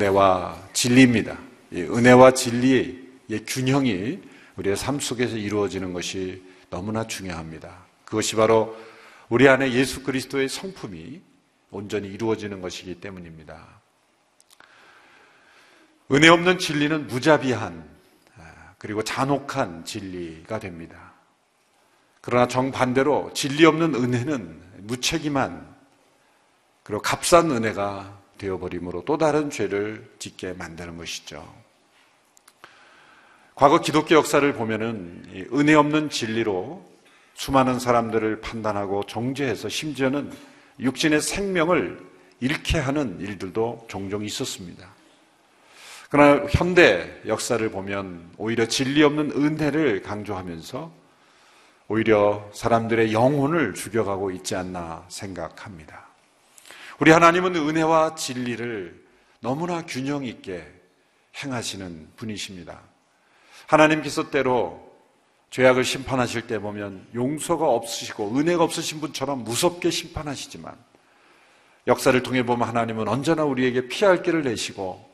은혜와 진리입니다. 이 은혜와 진리의 균형이 우리의 삶 속에서 이루어지는 것이 너무나 중요합니다. 그것이 바로 우리 안에 예수 그리스도의 성품이 온전히 이루어지는 것이기 때문입니다. 은혜 없는 진리는 무자비한 그리고 잔혹한 진리가 됩니다. 그러나 정반대로 진리 없는 은혜는 무책임한 그리고 값싼 은혜가 되어버림으로 또 다른 죄를 짓게 만드는 것이죠. 과거 기독교 역사를 보면은 은혜 없는 진리로 수많은 사람들을 판단하고 정죄해서 심지어는 육신의 생명을 잃게 하는 일들도 종종 있었습니다. 그러나 현대 역사를 보면 오히려 진리 없는 은혜를 강조하면서 오히려 사람들의 영혼을 죽여가고 있지 않나 생각합니다. 우리 하나님은 은혜와 진리를 너무나 균형 있게 행하시는 분이십니다. 하나님께서 때로 죄악을 심판하실 때 보면 용서가 없으시고 은혜가 없으신 분처럼 무섭게 심판하시지만 역사를 통해 보면 하나님은 언제나 우리에게 피할 길을 내시고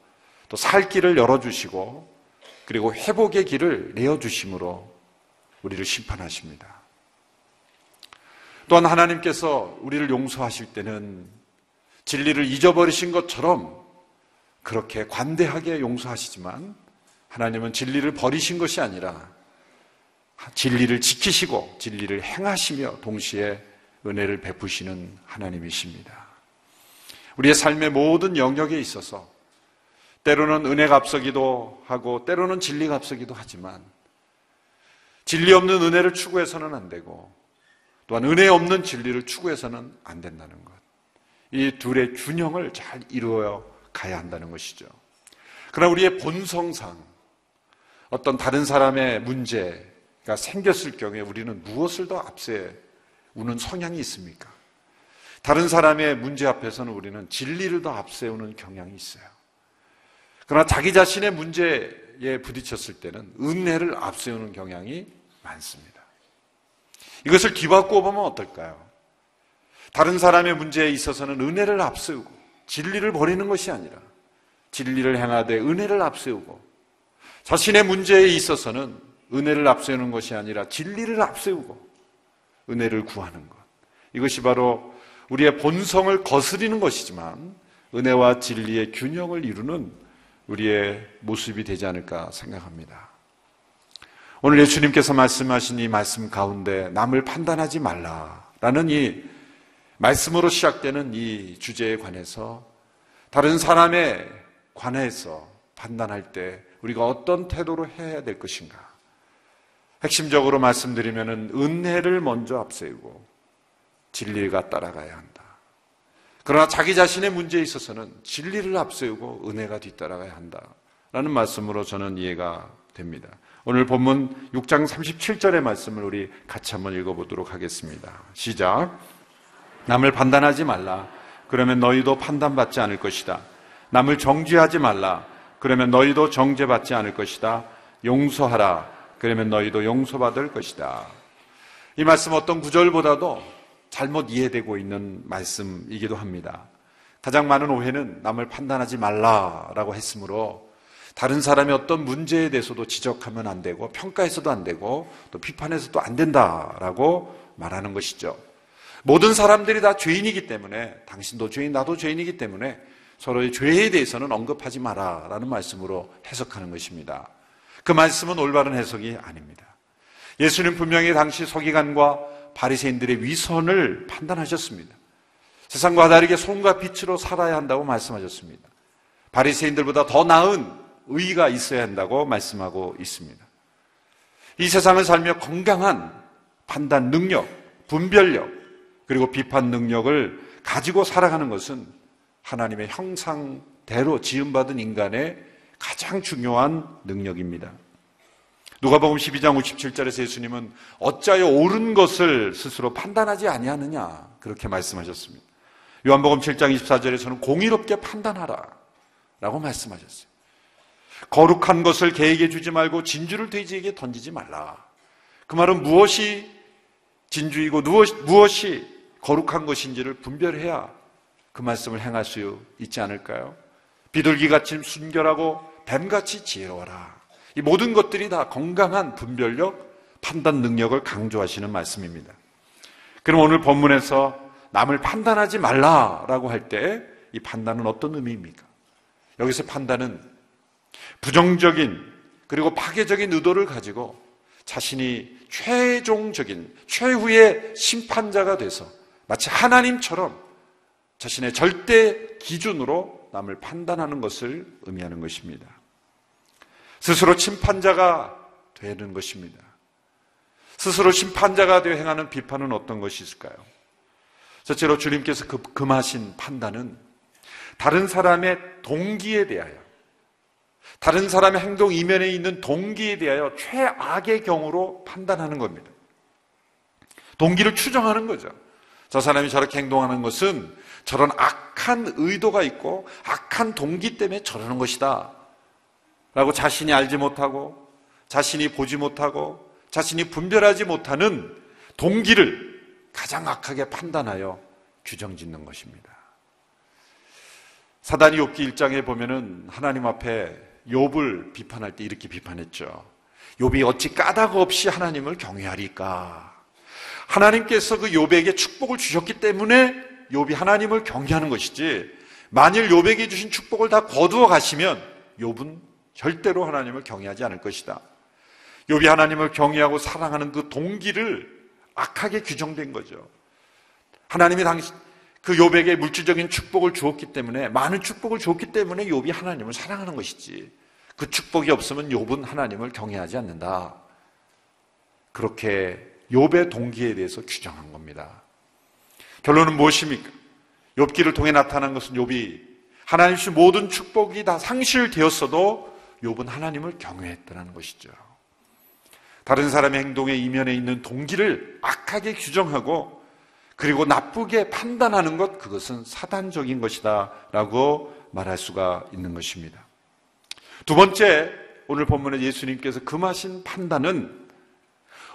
또 살 길을 열어주시고 그리고 회복의 길을 내어주심으로 우리를 심판하십니다. 또한 하나님께서 우리를 용서하실 때는 진리를 잊어버리신 것처럼 그렇게 관대하게 용서하시지만 하나님은 진리를 버리신 것이 아니라 진리를 지키시고 진리를 행하시며 동시에 은혜를 베푸시는 하나님이십니다. 우리의 삶의 모든 영역에 있어서 때로는 은혜가 앞서기도 하고 때로는 진리가 앞서기도 하지만 진리 없는 은혜를 추구해서는 안 되고 또한 은혜 없는 진리를 추구해서는 안 된다는 것. 이 둘의 균형을 잘 이루어 가야 한다는 것이죠. 그러나 우리의 본성상 어떤 다른 사람의 문제 가 생겼을 경우에 우리는 무엇을 더 앞세우는 성향이 있습니까? 다른 사람의 문제 앞에서는 우리는 진리를 더 앞세우는 경향이 있어요. 그러나 자기 자신의 문제에 부딪혔을 때는 은혜를 앞세우는 경향이 많습니다. 이것을 뒤바꾸어 보면 어떨까요? 다른 사람의 문제에 있어서는 은혜를 앞세우고 진리를 버리는 것이 아니라 진리를 행하되 은혜를 앞세우고 자신의 문제에 있어서는 은혜를 앞세우는 것이 아니라 진리를 앞세우고 은혜를 구하는 것. 이것이 바로 우리의 본성을 거스리는 것이지만 은혜와 진리의 균형을 이루는 우리의 모습이 되지 않을까 생각합니다. 오늘 예수님께서 말씀하신 이 말씀 가운데 남을 판단하지 말라라는 이 말씀으로 시작되는 이 주제에 관해서 다른 사람에 관해서 판단할 때 우리가 어떤 태도로 해야 될 것인가? 핵심적으로 말씀드리면 은혜를 먼저 앞세우고 진리가 따라가야 한다. 그러나 자기 자신의 문제에 있어서는 진리를 앞세우고 은혜가 뒤따라가야 한다. 라는 말씀으로 저는 이해가 됩니다. 오늘 본문 6장 37절의 말씀을 우리 같이 한번 읽어보도록 하겠습니다. 시작. 남을 판단하지 말라. 그러면 너희도 판단받지 않을 것이다. 남을 정죄하지 말라. 그러면 너희도 정죄받지 않을 것이다. 용서하라. 그러면 너희도 용서받을 것이다. 이 말씀 어떤 구절보다도 잘못 이해되고 있는 말씀이기도 합니다. 가장 많은 오해는 남을 판단하지 말라라고 했으므로 다른 사람의 어떤 문제에 대해서도 지적하면 안 되고 평가해서도 안 되고 또 비판해서도 안 된다라고 말하는 것이죠. 모든 사람들이 다 죄인이기 때문에 당신도 죄인, 나도 죄인이기 때문에 서로의 죄에 대해서는 언급하지 마라 라는 말씀으로 해석하는 것입니다. 그 말씀은 올바른 해석이 아닙니다. 예수님 분명히 당시 서기관과 바리새인들의 위선을 판단하셨습니다. 세상과 다르게 손과 빛으로 살아야 한다고 말씀하셨습니다. 바리새인들보다 더 나은 의가 있어야 한다고 말씀하고 있습니다. 이 세상을 살며 건강한 판단 능력, 분별력, 그리고 비판 능력을 가지고 살아가는 것은 하나님의 형상대로 지음받은 인간의 가장 중요한 능력입니다. 누가복음 12장 57절에서 예수님은 어찌하여 옳은 것을 스스로 판단하지 아니하느냐 그렇게 말씀하셨습니다. 요한복음 7장 24절에서는 공의롭게 판단하라. 라고 말씀하셨어요. 거룩한 것을 개에게 주지 말고 진주를 돼지에게 던지지 말라. 그 말은 무엇이 진주이고 무엇이 거룩한 것인지를 분별해야 그 말씀을 행할 수 있지 않을까요? 비둘기같이 순결하고 뱀같이 지혜로워라. 이 모든 것들이 다 건강한 분별력, 판단 능력을 강조하시는 말씀입니다. 그럼 오늘 본문에서 남을 판단하지 말라라고 할 때 이 판단은 어떤 의미입니까? 여기서 판단은 부정적인 그리고 파괴적인 의도를 가지고 자신이 최종적인 최후의 심판자가 돼서 마치 하나님처럼 자신의 절대 기준으로 남을 판단하는 것을 의미하는 것입니다. 스스로 심판자가 되는 것입니다. 스스로 심판자가 되어 행하는 비판은 어떤 것이 있을까요? 첫째로 주님께서 그, 금하신 판단은 다른 사람의 동기에 대하여, 다른 사람의 행동 이면에 있는 동기에 대하여 최악의 경우로 판단하는 겁니다. 동기를 추정하는 거죠. 저 사람이 저렇게 행동하는 것은 저런 악한 의도가 있고 악한 동기 때문에 저러는 것이다. 라고 자신이 알지 못하고 자신이 보지 못하고 자신이 분별하지 못하는 동기를 가장 악하게 판단하여 규정 짓는 것입니다. 사단이 욥기 1장에 보면은 하나님 앞에 욥을 비판할 때 이렇게 비판했죠. 욥이 어찌 까닭 없이 하나님을 경외하리까? 하나님께서 그 욥에게 축복을 주셨기 때문에 욥이 하나님을 경외하는 것이지 만일 욥에게 주신 축복을 다 거두어 가시면 욥은 절대로 하나님을 경외하지 않을 것이다. 욥이 하나님을 경외하고 사랑하는 그 동기를 악하게 규정된 거죠. 하나님이 당시 그 욥에게 물질적인 축복을 주었기 때문에 많은 축복을 주었기 때문에 욥이 하나님을 사랑하는 것이지. 그 축복이 없으면 욥은 하나님을 경외하지 않는다. 그렇게 욥의 동기에 대해서 규정한 겁니다. 결론은 무엇입니까? 욥기를 통해 나타난 것은 욥이 하나님 씨 모든 축복이 다 상실되었어도 욥은 하나님을 경외했다는 것이죠. 다른 사람의 행동에 이면에 있는 동기를 악하게 규정하고 그리고 나쁘게 판단하는 것 그것은 사단적인 것이다라고 말할 수가 있는 것입니다. 두 번째 오늘 본문에 예수님께서 금하신 판단은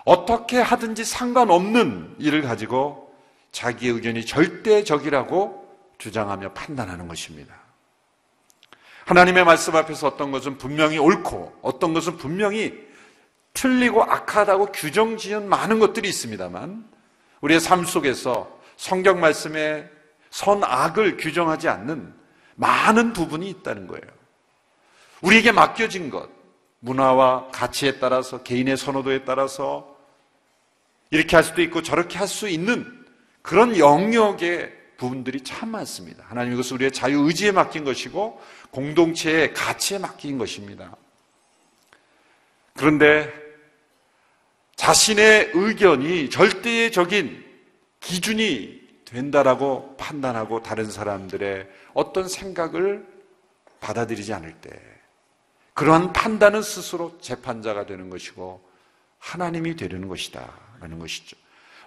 어떻게 하든지 상관없는 일을 가지고 자기의 의견이 절대적이라고 주장하며 판단하는 것입니다. 하나님의 말씀 앞에서 어떤 것은 분명히 옳고 어떤 것은 분명히 틀리고 악하다고 규정 지은 많은 것들이 있습니다만 우리의 삶 속에서 성경 말씀에 선악을 규정하지 않는 많은 부분이 있다는 거예요. 우리에게 맡겨진 것, 문화와 가치에 따라서 개인의 선호도에 따라서 이렇게 할 수도 있고 저렇게 할 수 있는 그런 영역의 부분들이 참 많습니다. 하나님 이것은 우리의 자유 의지에 맡긴 것이고 공동체의 가치에 맡긴 것입니다. 그런데 자신의 의견이 절대적인 기준이 된다라고 판단하고 다른 사람들의 어떤 생각을 받아들이지 않을 때 그러한 판단은 스스로 재판자가 되는 것이고 하나님이 되려는 것이다 라는 것이죠.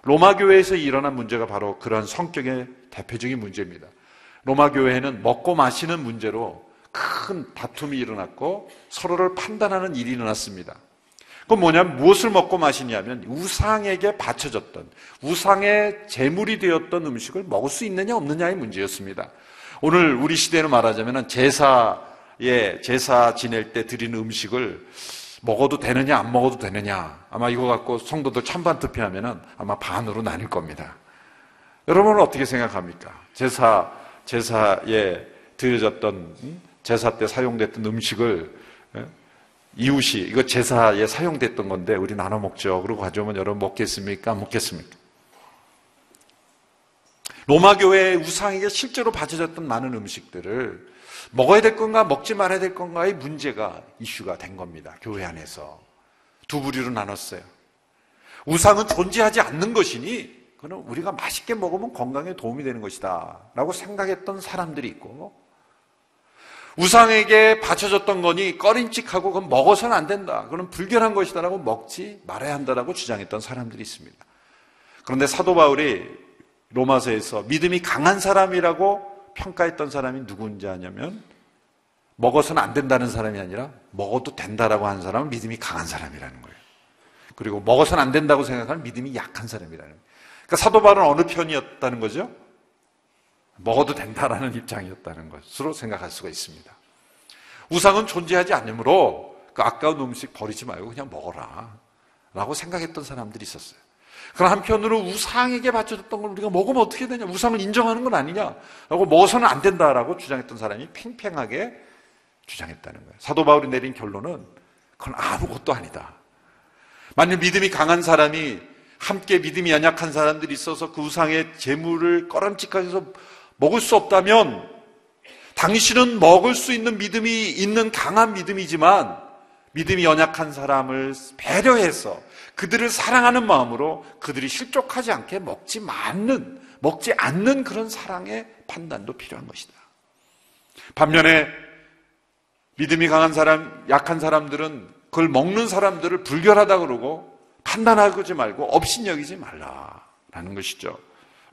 로마 교회에서 일어난 문제가 바로 그러한 성격의 대표적인 문제입니다. 로마 교회에는 먹고 마시는 문제로 큰 다툼이 일어났고 서로를 판단하는 일이 일어났습니다. 그건 뭐냐면 무엇을 먹고 마시냐면 우상에게 바쳐졌던 우상의 제물이 되었던 음식을 먹을 수 있느냐 없느냐의 문제였습니다. 오늘 우리 시대로 말하자면 제사에 제사 지낼 때 드리는 음식을 먹어도 되느냐 안 먹어도 되느냐 아마 이거 갖고 성도들 찬반 투표하면은 아마 반으로 나뉠 겁니다. 여러분은 어떻게 생각합니까? 제사 제사에 드려졌던 제사 때 사용됐던 음식을 예? 이웃이 이거 제사에 사용됐던 건데 우리 나눠 먹죠. 그리고 가져오면 여러분 먹겠습니까? 안 먹겠습니까? 로마 교회의 우상에게 실제로 바쳐졌던 많은 음식들을 먹어야 될 건가 먹지 말아야 될 건가의 문제가 이슈가 된 겁니다. 교회 안에서 두 부류로 나눴어요. 우상은 존재하지 않는 것이니 그는 우리가 맛있게 먹으면 건강에 도움이 되는 것이다 라고 생각했던 사람들이 있고 우상에게 바쳐졌던 거니 꺼림칙하고 그건 먹어서는 안 된다. 그건 불결한 것이다라고 먹지 말아야 한다라고 주장했던 사람들이 있습니다. 그런데 사도 바울이 로마서에서 믿음이 강한 사람이라고 평가했던 사람이 누군지 아냐면 먹어서는 안 된다는 사람이 아니라 먹어도 된다라고 하는 사람은 믿음이 강한 사람이라는 거예요. 그리고 먹어서는 안 된다고 생각하는 믿음이 약한 사람이라는 거예요. 그러니까 사도 바울은 어느 편이었다는 거죠? 먹어도 된다라는 입장이었다는 것으로 생각할 수가 있습니다. 우상은 존재하지 않으므로 그 아까운 음식 버리지 말고 그냥 먹어라. 라고 생각했던 사람들이 있었어요. 그럼 한편으로 우상에게 바쳐졌던 걸 우리가 먹으면 어떻게 되냐? 우상을 인정하는 건 아니냐? 라고 먹어서는 안 된다라고 주장했던 사람이 팽팽하게 주장했다는 거예요. 사도 바울이 내린 결론은 그건 아무것도 아니다. 만일 믿음이 강한 사람이 함께 믿음이 연약한 사람들이 있어서 그 우상의 재물을 꺼름직하게 해서 먹을 수 없다면 당신은 먹을 수 있는 믿음이 있는 강한 믿음이지만 믿음이 연약한 사람을 배려해서 그들을 사랑하는 마음으로 그들이 실족하지 않게 먹지 않는, 먹지 않는 그런 사랑의 판단도 필요한 것이다. 반면에 믿음이 강한 사람, 약한 사람들은 그걸 먹는 사람들을 불결하다 그러고 판단하지 말고 업신여기지 말라라는 것이죠.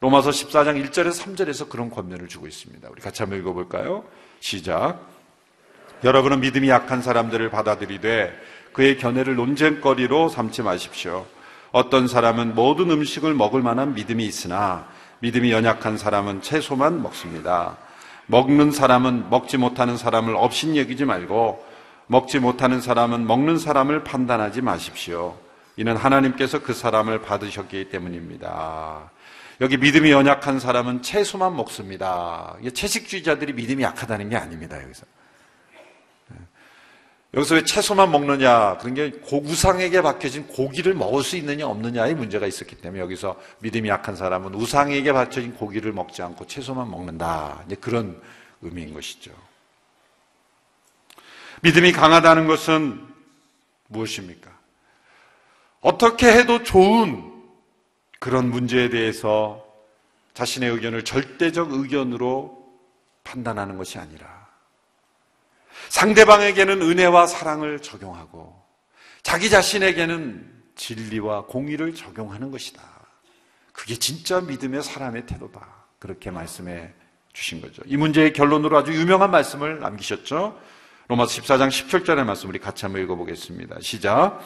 로마서 14장 1절에서 3절에서 그런 권면을 주고 있습니다. 우리 같이 한번 읽어볼까요? 시작. 여러분은 믿음이 약한 사람들을 받아들이되 그의 견해를 논쟁거리로 삼지 마십시오. 어떤 사람은 모든 음식을 먹을 만한 믿음이 있으나 믿음이 연약한 사람은 채소만 먹습니다. 먹는 사람은 먹지 못하는 사람을 업신 여기지 말고 먹지 못하는 사람은 먹는 사람을 판단하지 마십시오. 이는 하나님께서 그 사람을 받으셨기 때문입니다. 여기 믿음이 연약한 사람은 채소만 먹습니다. 채식주의자들이 믿음이 약하다는 게 아닙니다, 여기서. 여기서 왜 채소만 먹느냐? 그런 게 우상에게 박혀진 고기를 먹을 수 있느냐 없느냐의 문제가 있었기 때문에 여기서 믿음이 약한 사람은 우상에게 박혀진 고기를 먹지 않고 채소만 먹는다. 이제 그런 의미인 것이죠. 믿음이 강하다는 것은 무엇입니까? 어떻게 해도 좋은 그런 문제에 대해서 자신의 의견을 절대적 의견으로 판단하는 것이 아니라 상대방에게는 은혜와 사랑을 적용하고 자기 자신에게는 진리와 공의를 적용하는 것이다. 그게 진짜 믿음의 사람의 태도다. 그렇게 말씀해 주신 거죠. 이 문제의 결론으로 아주 유명한 말씀을 남기셨죠. 로마서 14장 17절의 말씀 우리 같이 한번 읽어보겠습니다. 시작.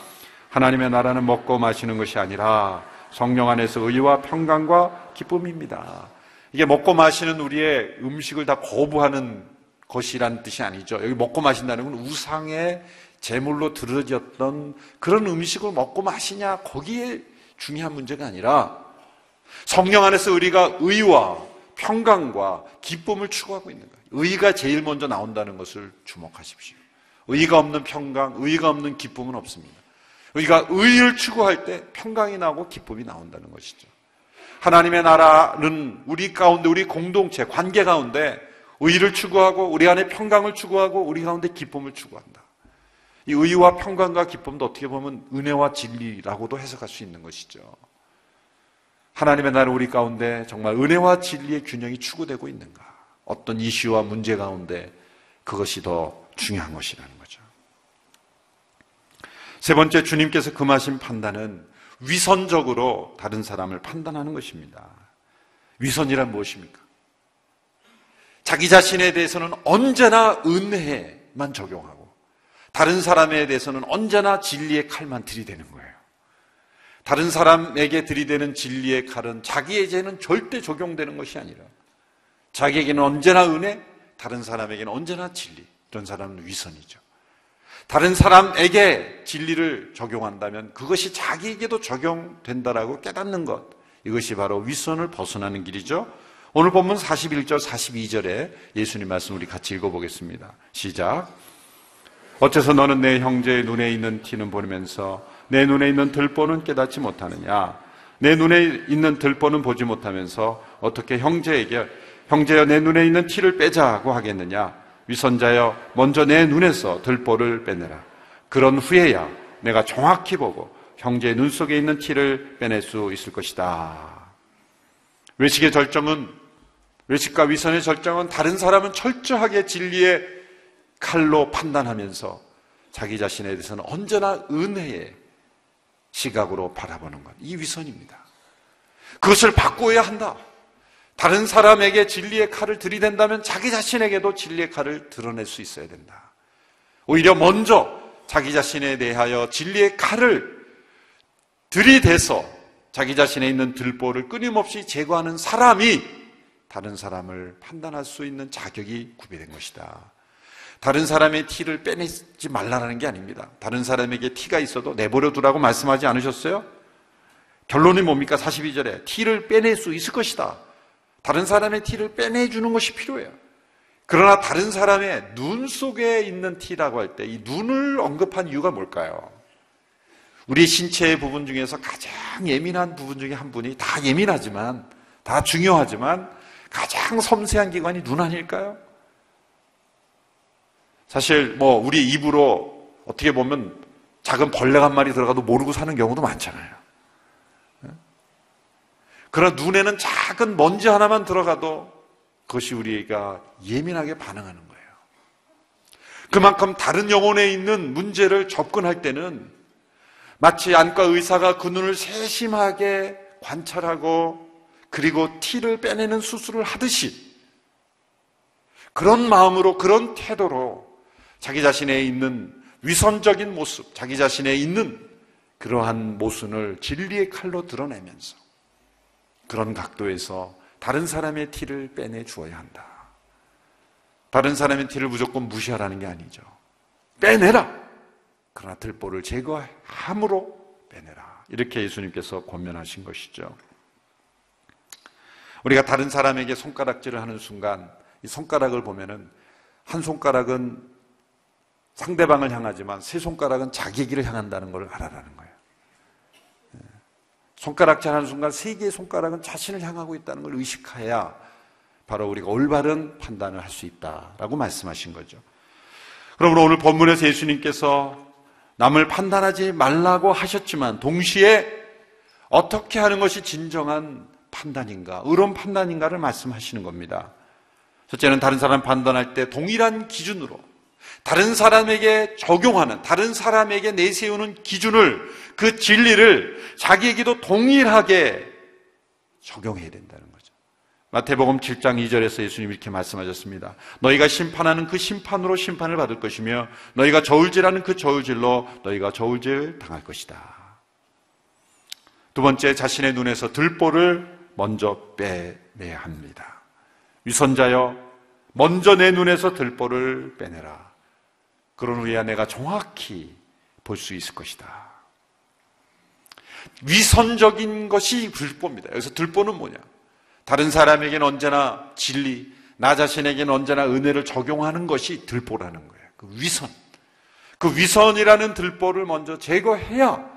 하나님의 나라는 먹고 마시는 것이 아니라 성령 안에서 의와 평강과 기쁨입니다. 이게 먹고 마시는 우리의 음식을 다 거부하는 것이라는 뜻이 아니죠. 여기 먹고 마신다는 건 우상의 제물로 들어졌던 그런 음식을 먹고 마시냐 거기에 중요한 문제가 아니라 성령 안에서 우리가 의와 평강과 기쁨을 추구하고 있는 거예요. 의가 제일 먼저 나온다는 것을 주목하십시오. 의가 없는 평강, 의가 없는 기쁨은 없습니다. 우리가 의를 추구할 때 평강이 나오고 기쁨이 나온다는 것이죠. 하나님의 나라는 우리 가운데, 우리 공동체, 관계 가운데 의를 추구하고 우리 안에 평강을 추구하고 우리 가운데 기쁨을 추구한다. 이 의와 평강과 기쁨도 어떻게 보면 은혜와 진리라고도 해석할 수 있는 것이죠. 하나님의 나라 우리 가운데 정말 은혜와 진리의 균형이 추구되고 있는가? 어떤 이슈와 문제 가운데 그것이 더 중요한 것이라는 거죠. 세 번째 주님께서 금하신 판단은 위선적으로 다른 사람을 판단하는 것입니다. 위선이란 무엇입니까? 자기 자신에 대해서는 언제나 은혜만 적용하고 다른 사람에 대해서는 언제나 진리의 칼만 들이대는 거예요. 다른 사람에게 들이대는 진리의 칼은 자기에게는 절대 적용되는 것이 아니라 자기에게는 언제나 은혜, 다른 사람에게는 언제나 진리. 이런 사람은 위선이죠. 다른 사람에게 진리를 적용한다면 그것이 자기에게도 적용된다라고 깨닫는 것. 이것이 바로 위선을 벗어나는 길이죠. 오늘 본문 41절, 42절에 예수님 말씀 우리 같이 읽어보겠습니다. 시작. 어째서 너는 내 형제의 눈에 있는 티는 보면서 내 눈에 있는 들보는 깨닫지 못하느냐? 내 눈에 있는 들보는 보지 못하면서 어떻게 형제에게 형제여 내 눈에 있는 티를 빼자고 하겠느냐? 위선자여 먼저 내 눈에서 들보를 빼내라. 그런 후에야 내가 정확히 보고 형제의 눈 속에 있는 티를 빼낼 수 있을 것이다. 외식의 절정은 외식과 위선의 절정은 다른 사람은 철저하게 진리의 칼로 판단하면서 자기 자신에 대해서는 언제나 은혜의 시각으로 바라보는 것. 이 위선입니다. 그것을 바꾸어야 한다. 다른 사람에게 진리의 칼을 들이댄다면 자기 자신에게도 진리의 칼을 드러낼 수 있어야 된다. 오히려 먼저 자기 자신에 대하여 진리의 칼을 들이대서 자기 자신에 있는 들보를 끊임없이 제거하는 사람이 다른 사람을 판단할 수 있는 자격이 구비된 것이다. 다른 사람의 티를 빼내지 말라는 게 아닙니다. 다른 사람에게 티가 있어도 내버려 두라고 말씀하지 않으셨어요? 결론이 뭡니까? 42절에 티를 빼낼 수 있을 것이다. 다른 사람의 티를 빼내주는 것이 필요해요. 그러나 다른 사람의 눈 속에 있는 티라고 할 때 이 눈을 언급한 이유가 뭘까요? 우리 신체의 부분 중에서 가장 예민한 부분 중에 한 분이 다 예민하지만 다 중요하지만 가장 섬세한 기관이 눈 아닐까요? 사실 뭐 우리 입으로 어떻게 보면 작은 벌레가 한 마리 들어가도 모르고 사는 경우도 많잖아요. 그러나 눈에는 작은 먼지 하나만 들어가도 그것이 우리가 예민하게 반응하는 거예요. 그만큼 다른 영혼에 있는 문제를 접근할 때는 마치 안과 의사가 그 눈을 세심하게 관찰하고 그리고 티를 빼내는 수술을 하듯이 그런 마음으로 그런 태도로 자기 자신에 있는 위선적인 모습, 자기 자신에 있는 그러한 모순을 진리의 칼로 드러내면서 그런 각도에서 다른 사람의 티를 빼내 주어야 한다. 다른 사람의 티를 무조건 무시하라는 게 아니죠. 빼내라! 그러나 들보를 제거함으로 빼내라. 이렇게 예수님께서 권면하신 것이죠. 우리가 다른 사람에게 손가락질을 하는 순간 이 손가락을 보면은 한 손가락은 상대방을 향하지만 세 손가락은 자기에게를 향한다는 걸 알아라는 거예요. 손가락질 하는 순간 세 개의 손가락은 자신을 향하고 있다는 걸 의식해야 바로 우리가 올바른 판단을 할 수 있다라고 말씀하신 거죠. 그러므로 오늘 본문에서 예수님께서 남을 판단하지 말라고 하셨지만 동시에 어떻게 하는 것이 진정한 판단인가, 의로운 판단인가를 말씀하시는 겁니다. 첫째는 다른 사람 판단할 때 동일한 기준으로 다른 사람에게 적용하는, 다른 사람에게 내세우는 기준을, 그 진리를 자기에게도 동일하게 적용해야 된다는 거죠. 마태복음 7장 2절에서 예수님 이렇게 말씀하셨습니다. 너희가 심판하는 그 심판으로 심판을 받을 것이며 너희가 저울질하는 그 저울질로 너희가 저울질 당할 것이다. 두 번째, 자신의 눈에서 들보를 먼저 빼내야 합니다. 위선자여, 먼저 내 눈에서 들보를 빼내라. 그런 후에야 내가 정확히 볼 수 있을 것이다. 위선적인 것이 들보입니다. 여기서 들보는 뭐냐? 다른 사람에게는 언제나 진리, 나 자신에게는 언제나 은혜를 적용하는 것이 들보라는 거예요. 그 위선. 그 위선이라는 들보를 먼저 제거해야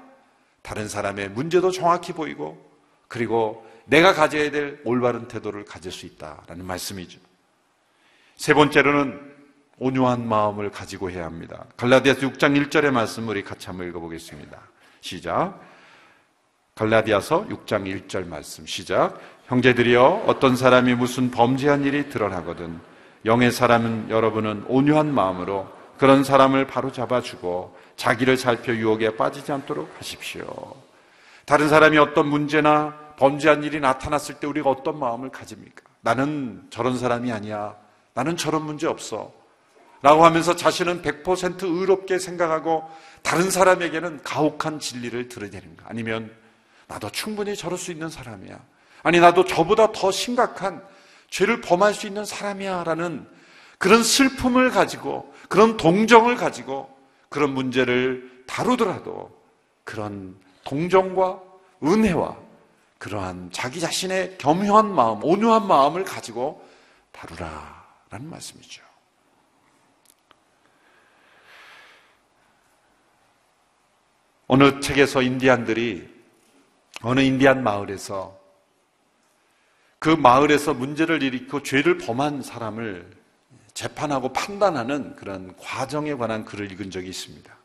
다른 사람의 문제도 정확히 보이고 그리고 내가 가져야 될 올바른 태도를 가질 수 있다라는 말씀이죠. 세 번째로는 온유한 마음을 가지고 해야 합니다. 갈라디아서 6장 1절의 말씀 우리 같이 한번 읽어보겠습니다. 시작. 갈라디아서 6장 1절 말씀 시작. 형제들이여 어떤 사람이 무슨 범죄한 일이 드러나거든 영의 사람은 여러분은 온유한 마음으로 그런 사람을 바로 잡아주고 자기를 살펴 유혹에 빠지지 않도록 하십시오. 다른 사람이 어떤 문제나 범죄한 일이 나타났을 때 우리가 어떤 마음을 가집니까? 나는 저런 사람이 아니야. 나는 저런 문제 없어. 라고 하면서 자신은 100% 의롭게 생각하고 다른 사람에게는 가혹한 진리를 들어내는가? 아니면 나도 충분히 저럴 수 있는 사람이야. 아니, 나도 저보다 더 심각한 죄를 범할 수 있는 사람이야. 라는 그런 슬픔을 가지고, 그런 동정을 가지고, 그런 문제를 다루더라도 그런 동정과 은혜와 그러한 자기 자신의 겸허한 마음, 온유한 마음을 가지고 다루라. 라는 말씀이죠. 어느 책에서 인디안들이 어느 인디안 마을에서 그 마을에서 문제를 일으키고 죄를 범한 사람을 재판하고 판단하는 그런 과정에 관한 글을 읽은 적이 있습니다.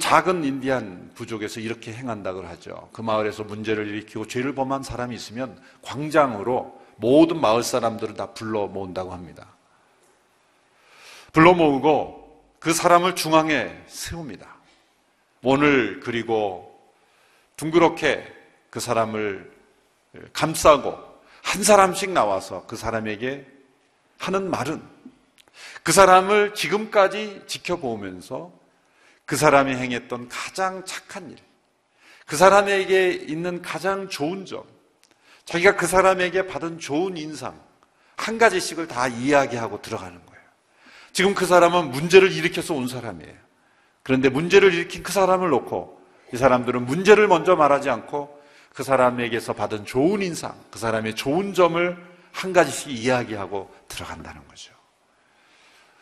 작은 인디안 부족에서 이렇게 행한다고 하죠. 그 마을에서 문제를 일으키고 죄를 범한 사람이 있으면 광장으로 모든 마을 사람들을 다 불러 모은다고 합니다. 불러 모으고 그 사람을 중앙에 세웁니다. 원을 그리고 둥그렇게 그 사람을 감싸고 한 사람씩 나와서 그 사람에게 하는 말은 그 사람을 지금까지 지켜보면서 그 사람이 행했던 가장 착한 일, 그 사람에게 있는 가장 좋은 점, 자기가 그 사람에게 받은 좋은 인상, 한 가지씩을 다 이야기하고 들어가는 거예요. 지금 그 사람은 문제를 일으켜서 온 사람이에요. 그런데 문제를 일으킨 그 사람을 놓고 이 사람들은 문제를 먼저 말하지 않고 그 사람에게서 받은 좋은 인상, 그 사람의 좋은 점을 한 가지씩 이야기하고 들어간다는 거죠.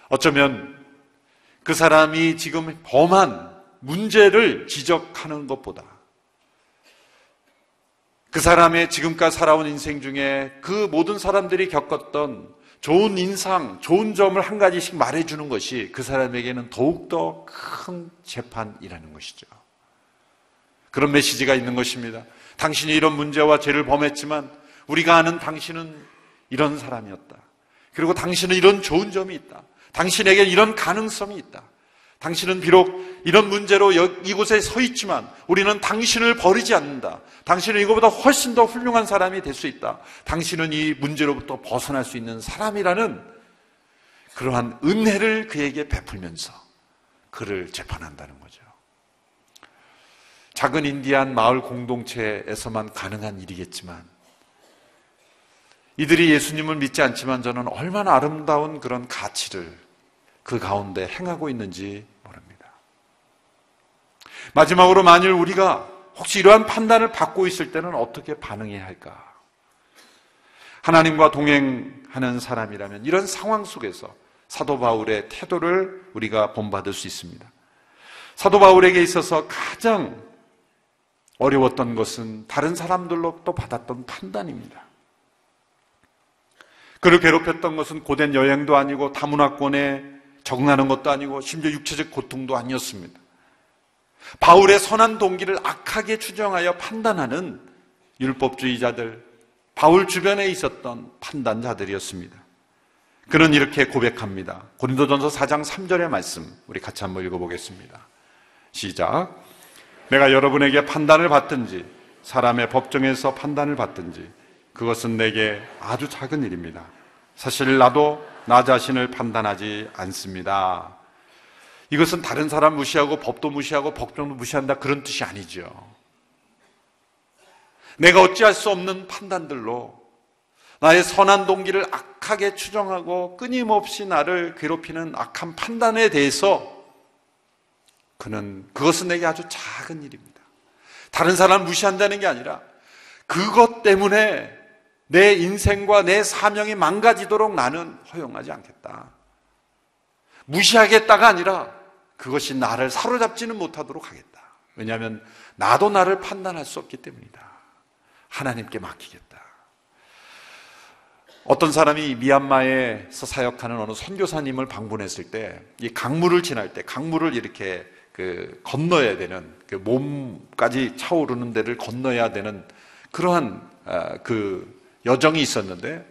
어쩌면 그 사람이 지금 범한 문제를 지적하는 것보다 그 사람의 지금까지 살아온 인생 중에 그 모든 사람들이 겪었던 좋은 인상, 좋은 점을 한 가지씩 말해주는 것이 그 사람에게는 더욱더 큰 재판이라는 것이죠. 그런 메시지가 있는 것입니다. 당신이 이런 문제와 죄를 범했지만 우리가 아는 당신은 이런 사람이었다. 그리고 당신은 이런 좋은 점이 있다. 당신에게 이런 가능성이 있다. 당신은 비록 이런 문제로 이곳에 서 있지만 우리는 당신을 버리지 않는다. 당신은 이거보다 훨씬 더 훌륭한 사람이 될 수 있다. 당신은 이 문제로부터 벗어날 수 있는 사람이라는 그러한 은혜를 그에게 베풀면서 그를 재판한다는 거죠. 작은 인디안 마을 공동체에서만 가능한 일이겠지만 이들이 예수님을 믿지 않지만 저는 얼마나 아름다운 그런 가치를 그 가운데 행하고 있는지 마지막으로 만일 우리가 혹시 이러한 판단을 받고 있을 때는 어떻게 반응해야 할까? 하나님과 동행하는 사람이라면 이런 상황 속에서 사도 바울의 태도를 우리가 본받을 수 있습니다. 사도 바울에게 있어서 가장 어려웠던 것은 다른 사람들로부터 받았던 판단입니다. 그를 괴롭혔던 것은 고된 여행도 아니고 다문화권에 적응하는 것도 아니고 심지어 육체적 고통도 아니었습니다. 바울의 선한 동기를 악하게 추정하여 판단하는 율법주의자들, 바울 주변에 있었던 판단자들이었습니다. 그는 이렇게 고백합니다. 고린도전서 4장 3절의 말씀 우리 같이 한번 읽어보겠습니다. 시작. 내가 여러분에게 판단을 받든지 사람의 법정에서 판단을 받든지 그것은 내게 아주 작은 일입니다. 사실 나도 나 자신을 판단하지 않습니다. 이것은 다른 사람 무시하고 법도 무시하고 법정도 무시한다 그런 뜻이 아니죠. 내가 어찌할 수 없는 판단들로 나의 선한 동기를 악하게 추정하고 끊임없이 나를 괴롭히는 악한 판단에 대해서 그는 그것은 내게 아주 작은 일입니다. 다른 사람 무시한다는 게 아니라 그것 때문에 내 인생과 내 사명이 망가지도록 나는 허용하지 않겠다. 무시하겠다가 아니라 그것이 나를 사로잡지는 못하도록 하겠다. 왜냐하면 나도 나를 판단할 수 없기 때문이다. 하나님께 맡기겠다. 어떤 사람이 미얀마에서 사역하는 어느 선교사님을 방문했을 때, 이 강물을 지날 때, 강물을 이렇게 그 건너야 되는, 그 몸까지 차오르는 데를 건너야 되는 그러한 아, 그 여정이 있었는데,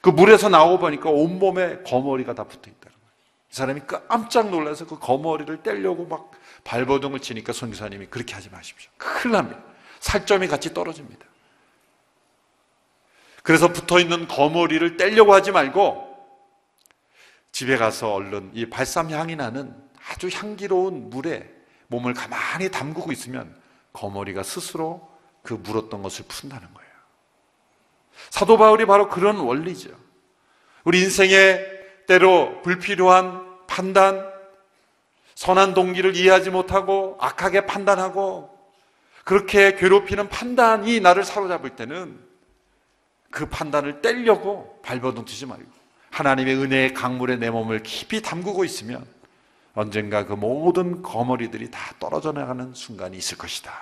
그 물에서 나오고 보니까 온몸에 거머리가 다 붙어 있다. 이 사람이 깜짝 놀라서 그 거머리를 떼려고 막 발버둥을 치니까 선교사님이 그렇게 하지 마십시오. 큰일 납니다. 살점이 같이 떨어집니다. 그래서 붙어 있는 거머리를 떼려고 하지 말고 집에 가서 얼른 이 발삼 향이 나는 아주 향기로운 물에 몸을 가만히 담그고 있으면 거머리가 스스로 그 물었던 것을 푼다는 거예요. 사도 바울이 바로 그런 원리죠. 우리 인생의 때로 불필요한 판단, 선한 동기를 이해하지 못하고 악하게 판단하고 그렇게 괴롭히는 판단이 나를 사로잡을 때는 그 판단을 떼려고 발버둥 치지 말고 하나님의 은혜의 강물에 내 몸을 깊이 담그고 있으면 언젠가 그 모든 거머리들이 다 떨어져 나가는 순간이 있을 것이다.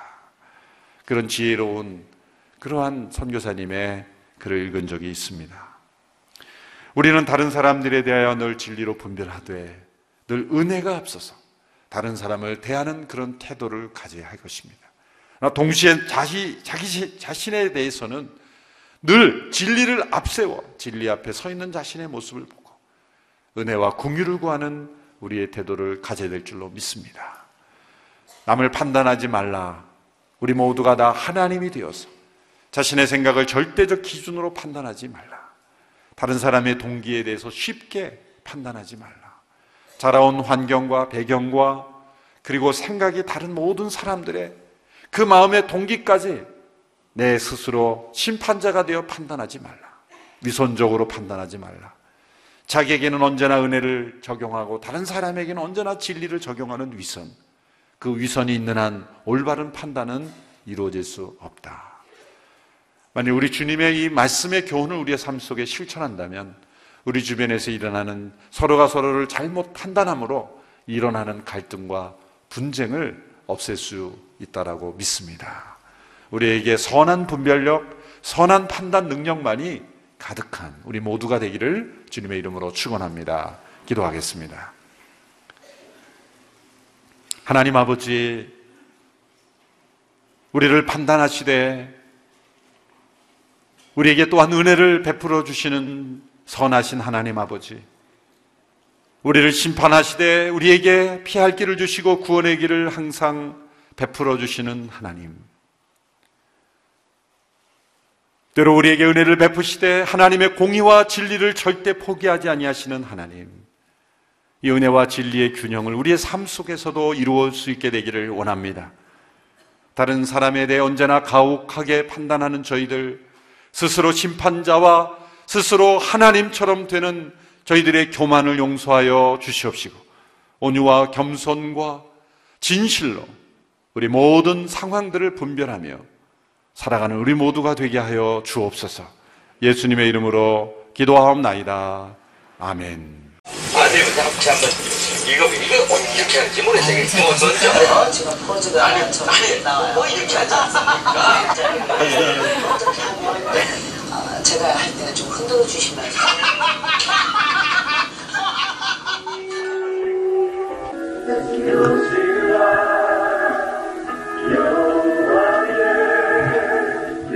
그런 지혜로운 그러한 선교사님의 글을 읽은 적이 있습니다. 우리는 다른 사람들에 대하여 늘 진리로 분별하되 늘 은혜가 앞서서 다른 사람을 대하는 그런 태도를 가져야 할 것입니다. 동시에 자기, 자기 자신에 대해서는 늘 진리를 앞세워 진리 앞에 서 있는 자신의 모습을 보고 은혜와 궁유를 구하는 우리의 태도를 가져야 될 줄로 믿습니다. 남을 판단하지 말라. 우리 모두가 다 하나님이 되어서 자신의 생각을 절대적 기준으로 판단하지 말라. 다른 사람의 동기에 대해서 쉽게 판단하지 말라. 자라온 환경과 배경과 그리고 생각이 다른 모든 사람들의 그 마음의 동기까지 내 스스로 심판자가 되어 판단하지 말라. 위선적으로 판단하지 말라. 자기에게는 언제나 은혜를 적용하고 다른 사람에게는 언제나 진리를 적용하는 위선. 그 위선이 있는 한 올바른 판단은 이루어질 수 없다. 만약 우리 주님의 이 말씀의 교훈을 우리의 삶 속에 실천한다면 우리 주변에서 일어나는 서로가 서로를 잘못 판단함으로 일어나는 갈등과 분쟁을 없앨 수 있다라고 믿습니다. 우리에게 선한 분별력, 선한 판단 능력만이 가득한 우리 모두가 되기를 주님의 이름으로 축원합니다. 기도하겠습니다. 하나님 아버지 우리를 판단하시되 우리에게 또한 은혜를 베풀어 주시는 선하신 하나님 아버지 우리를 심판하시되 우리에게 피할 길을 주시고 구원의 길을 항상 베풀어 주시는 하나님 때로 우리에게 은혜를 베푸시되 하나님의 공의와 진리를 절대 포기하지 아니하시는 하나님. 이 은혜와 진리의 균형을 우리의 삶 속에서도 이루어 수 있게 되기를 원합니다. 다른 사람에 대해 언제나 가혹하게 판단하는 저희들, 스스로 심판자와 스스로 하나님처럼 되는 저희들의 교만을 용서하여 주시옵시고, 온유와 겸손과 진실로 우리 모든 상황들을 분별하며 살아가는 우리 모두가 되게 하여 주옵소서. 예수님의 이름으로 기도하옵나이다. 아멘. 혹시 한번 이거 이거 꼭 이렇게 할지 모르겠어요. 뭐 먼저 지금 포즈가 아니 저렇게 아니 나와요. 뭐 이렇게 하지 않습니까? 어떻게 하면 어, 제가 할 때는 좀 흔들어 주시면서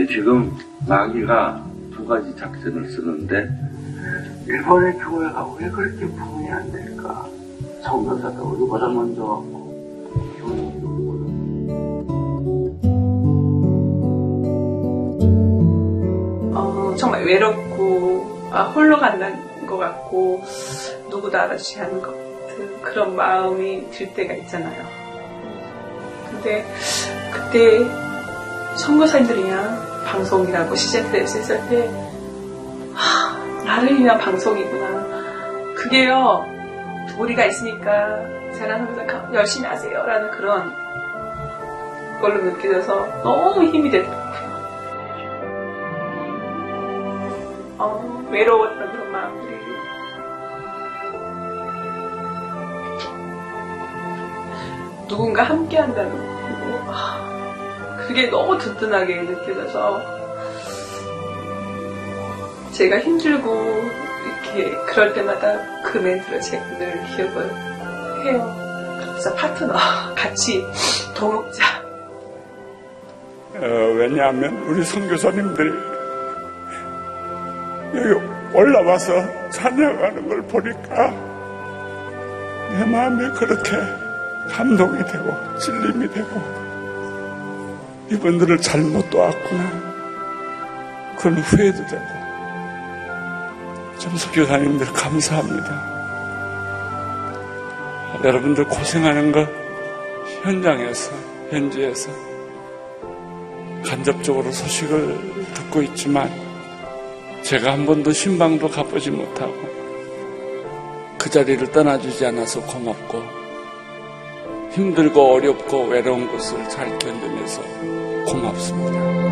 지금 마귀가 두 가지 작전을 쓰는데 일본의 교회가 왜 그렇게 부흥이 안 될까? 성교사도 우리보다 먼저 어, 정말 외롭고 아, 홀로 간다는 것 같고 누구도 알아주지 않은 것 같은 그런 마음이 들 때가 있잖아요. 근데 그때 선교사님들이냐 방송이라고 시즌트에서 했을 때 하, 나를 위한 방송이구나. 그게요 우리가 있으니까 선교사 열심히 하세요라는 그런 걸로 느껴져서 너무 힘이 되더라고요. 어, 외로웠던 그런 마음들이 누군가 함께 한다는 거 아, 그게 너무 든든하게 느껴져서 제가 힘들고 이렇게 그럴 때마다 그 멘트를 제가 늘 기억을 해요. 그래서 파트너 같이 더 먹자. 어, 왜냐하면 우리 선교사님들이 여기 올라와서 찬양하는 걸 보니까 내 마음이 그렇게 감동이 되고 찔림이 되고 이분들을 잘못 도왔구나 그런 후회도 되고 점수교사님들 감사합니다 여러분들 고생하는 거 현장에서 현지에서 간접적으로 소식을 듣고 있지만 제가 한 번도 신방도 가보지 못하고 그 자리를 떠나주지 않아서 고맙고 힘들고 어렵고 외로운 것을 잘 견디면서 고맙습니다.